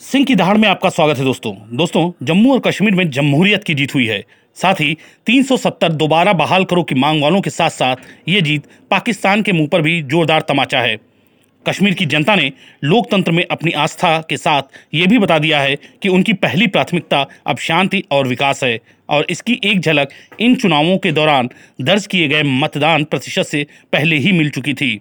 सिंह की दहाड़ में आपका स्वागत है दोस्तों। दोस्तों, जम्मू और कश्मीर में जमहूरियत की जीत हुई है। साथ ही 370 दोबारा बहाल करो की मांग वालों के साथ साथ ये जीत पाकिस्तान के मुँह पर भी जोरदार तमाचा है। कश्मीर की जनता ने लोकतंत्र में अपनी आस्था के साथ ये भी बता दिया है कि उनकी पहली प्राथमिकता अब शांति और विकास है और इसकी एक झलक इन चुनावों के दौरान दर्ज किए गए मतदान प्रतिशत से पहले ही मिल चुकी थी।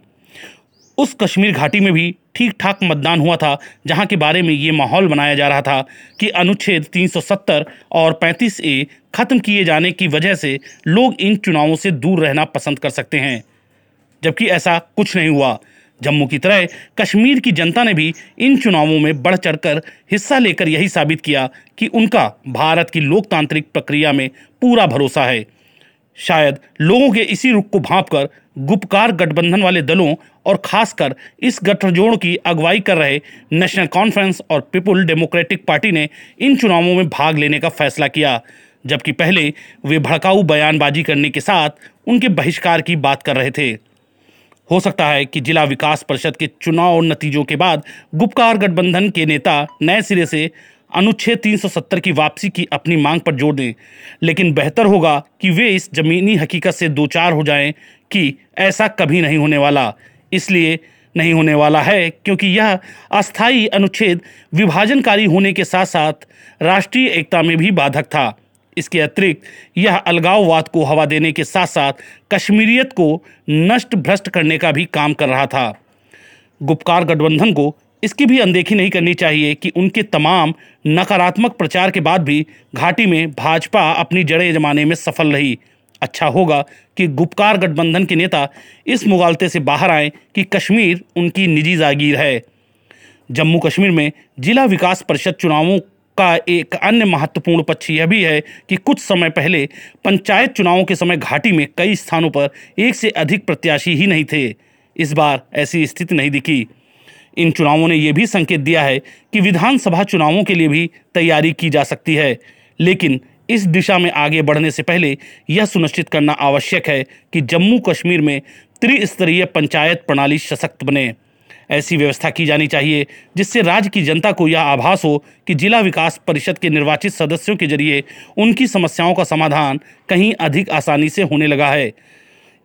उस कश्मीर घाटी में भी ठीक ठाक मतदान हुआ था, जहाँ के बारे में ये माहौल बनाया जा रहा था कि अनुच्छेद 370 और 35 ए खत्म किए जाने की वजह से लोग इन चुनावों से दूर रहना पसंद कर सकते हैं। जबकि ऐसा कुछ नहीं हुआ। जम्मू की तरह कश्मीर की जनता ने भी इन चुनावों में बढ़ चढ़कर हिस्सा लेकर यही साबित किया कि उनका भारत की लोकतांत्रिक प्रक्रिया में पूरा भरोसा है। शायद लोगों के इसी रुख को भांप कर गुपकार गठबंधन वाले दलों और खासकर इस गठजोड़ की अगुवाई कर रहे नेशनल कॉन्फ्रेंस और पीपुल डेमोक्रेटिक पार्टी ने इन चुनावों में भाग लेने का फैसला किया। जबकि पहले वे भड़काऊ बयानबाजी करने के साथ उनके बहिष्कार की बात कर रहे थे। हो सकता है कि जिला विकास परिषद के चुनाव नतीजों के बाद गुपकार गठबंधन के नेता नए सिरे से अनुच्छेद 370 की वापसी की अपनी मांग पर ज़ोर दें। लेकिन बेहतर होगा कि वे इस जमीनी हकीकत से दो चार हो जाएँ कि ऐसा कभी नहीं होने वाला। इसलिए नहीं होने वाला है, क्योंकि यह अस्थाई अनुच्छेद विभाजनकारी होने के साथ साथ राष्ट्रीय एकता में भी बाधक था। इसके अतिरिक्त यह अलगाववाद को हवा देने के साथ साथ कश्मीरियत को नष्ट भ्रष्ट करने का भी काम कर रहा था। गुप्कार गठबंधन को इसकी भी अनदेखी नहीं करनी चाहिए कि उनके तमाम नकारात्मक प्रचार के बाद भी घाटी में भाजपा अपनी जड़ें जमाने में सफल रही। अच्छा होगा कि गुप्कार गठबंधन के नेता इस मुगालते से बाहर आए कि कश्मीर उनकी निजी जागीर है। जम्मू कश्मीर में जिला विकास परिषद चुनावों का एक अन्य महत्वपूर्ण पक्ष यह भी है कि कुछ समय पहले पंचायत चुनावों के समय घाटी में कई स्थानों पर एक से अधिक प्रत्याशी ही नहीं थे। इस बार ऐसी स्थिति नहीं दिखी। इन चुनावों ने यह भी संकेत दिया है कि विधानसभा चुनावों के लिए भी तैयारी की जा सकती है, लेकिन इस दिशा में आगे बढ़ने से पहले यह सुनिश्चित करना आवश्यक है कि जम्मू कश्मीर में त्रिस्तरीय पंचायत प्रणाली सशक्त बने। ऐसी व्यवस्था की जानी चाहिए, जिससे राज्य की जनता को यह आभास हो कि जिला विकास परिषद के निर्वाचित सदस्यों के ज़रिए उनकी समस्याओं का समाधान कहीं अधिक आसानी से होने लगा है।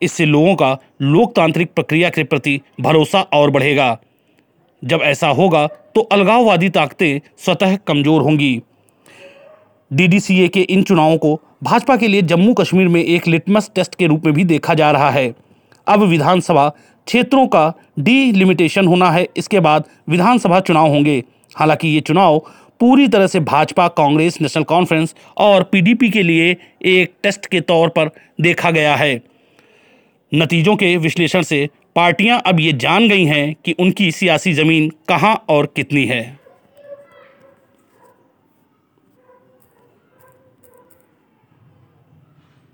इससे लोगों का लोकतांत्रिक प्रक्रिया के प्रति भरोसा और बढ़ेगा। जब ऐसा होगा तो अलगाववादी ताकतें स्वतः कमज़ोर होंगी। डीडीसीए के इन चुनावों को भाजपा के लिए जम्मू कश्मीर में एक लिटमस टेस्ट के रूप में भी देखा जा रहा है। अब विधानसभा क्षेत्रों का डीलिमिटेशन होना है, इसके बाद विधानसभा चुनाव होंगे। हालाँकि ये चुनाव पूरी तरह से भाजपा, कांग्रेस, नेशनल कॉन्फ्रेंस और पीडीपी के लिए एक टेस्ट के तौर पर देखा गया है। नतीजों के विश्लेषण से पार्टियाँ अब ये जान गई हैं कि उनकी सियासी ज़मीन कहाँ और कितनी है।